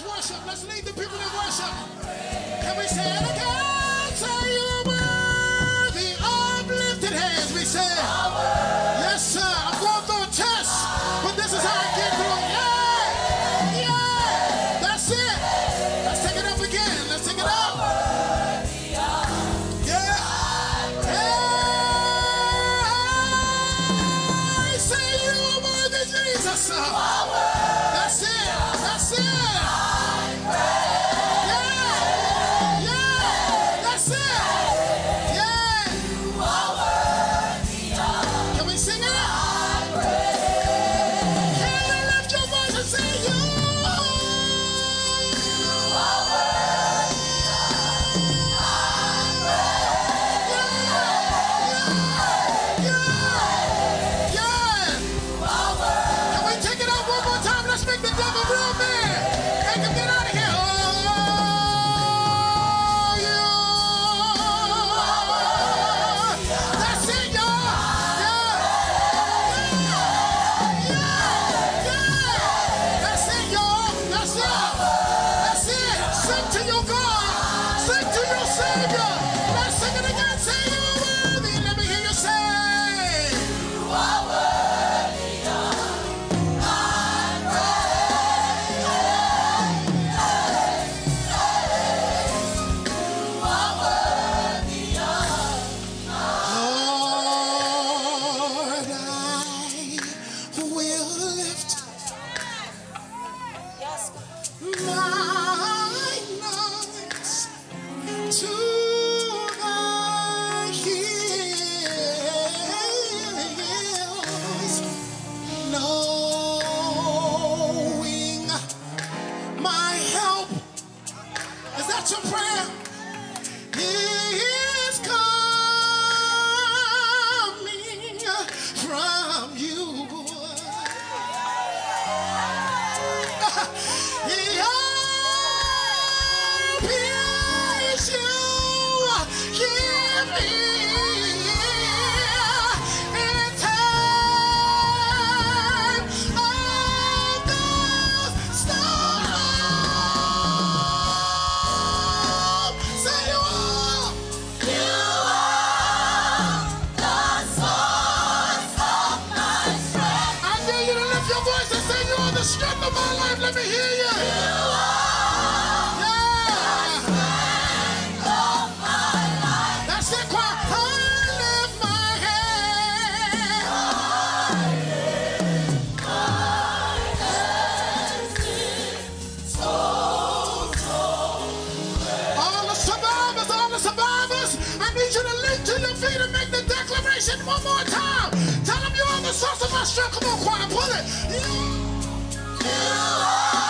Let's worship. Let's lead the people in worship. Can we say it again? Say you worthy. Uplifted hands. We say, Yes, sir. I'm going through a test, but this is how I get through it. Yeah. Yeah. That's it. Let's take it up again. Let's take it up. Yeah. Hey. Say you worthy, Jesus. My to hills, knowing my help. Is that your prayer? is coming from I need you to leap to your feet and make the declaration one more time. Tell them you are the source of my strength. Come on, choir, pull it. You, I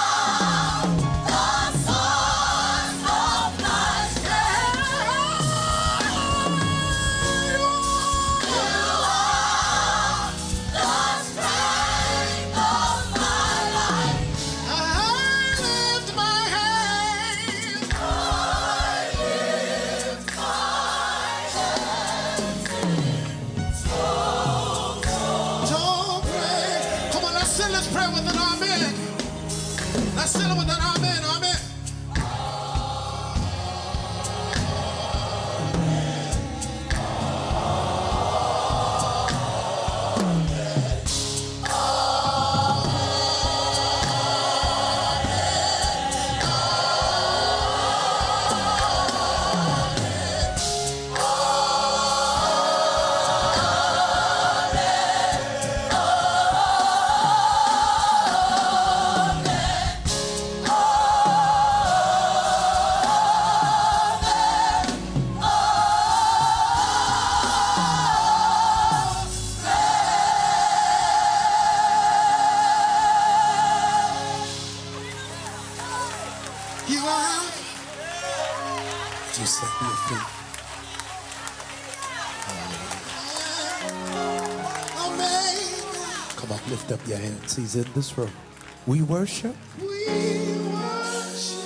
with an amen. Let's it with an amen, amen. You are. You set me free. Come on, lift up your hands. He's in this room. We worship. We worship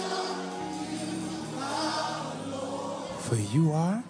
For you are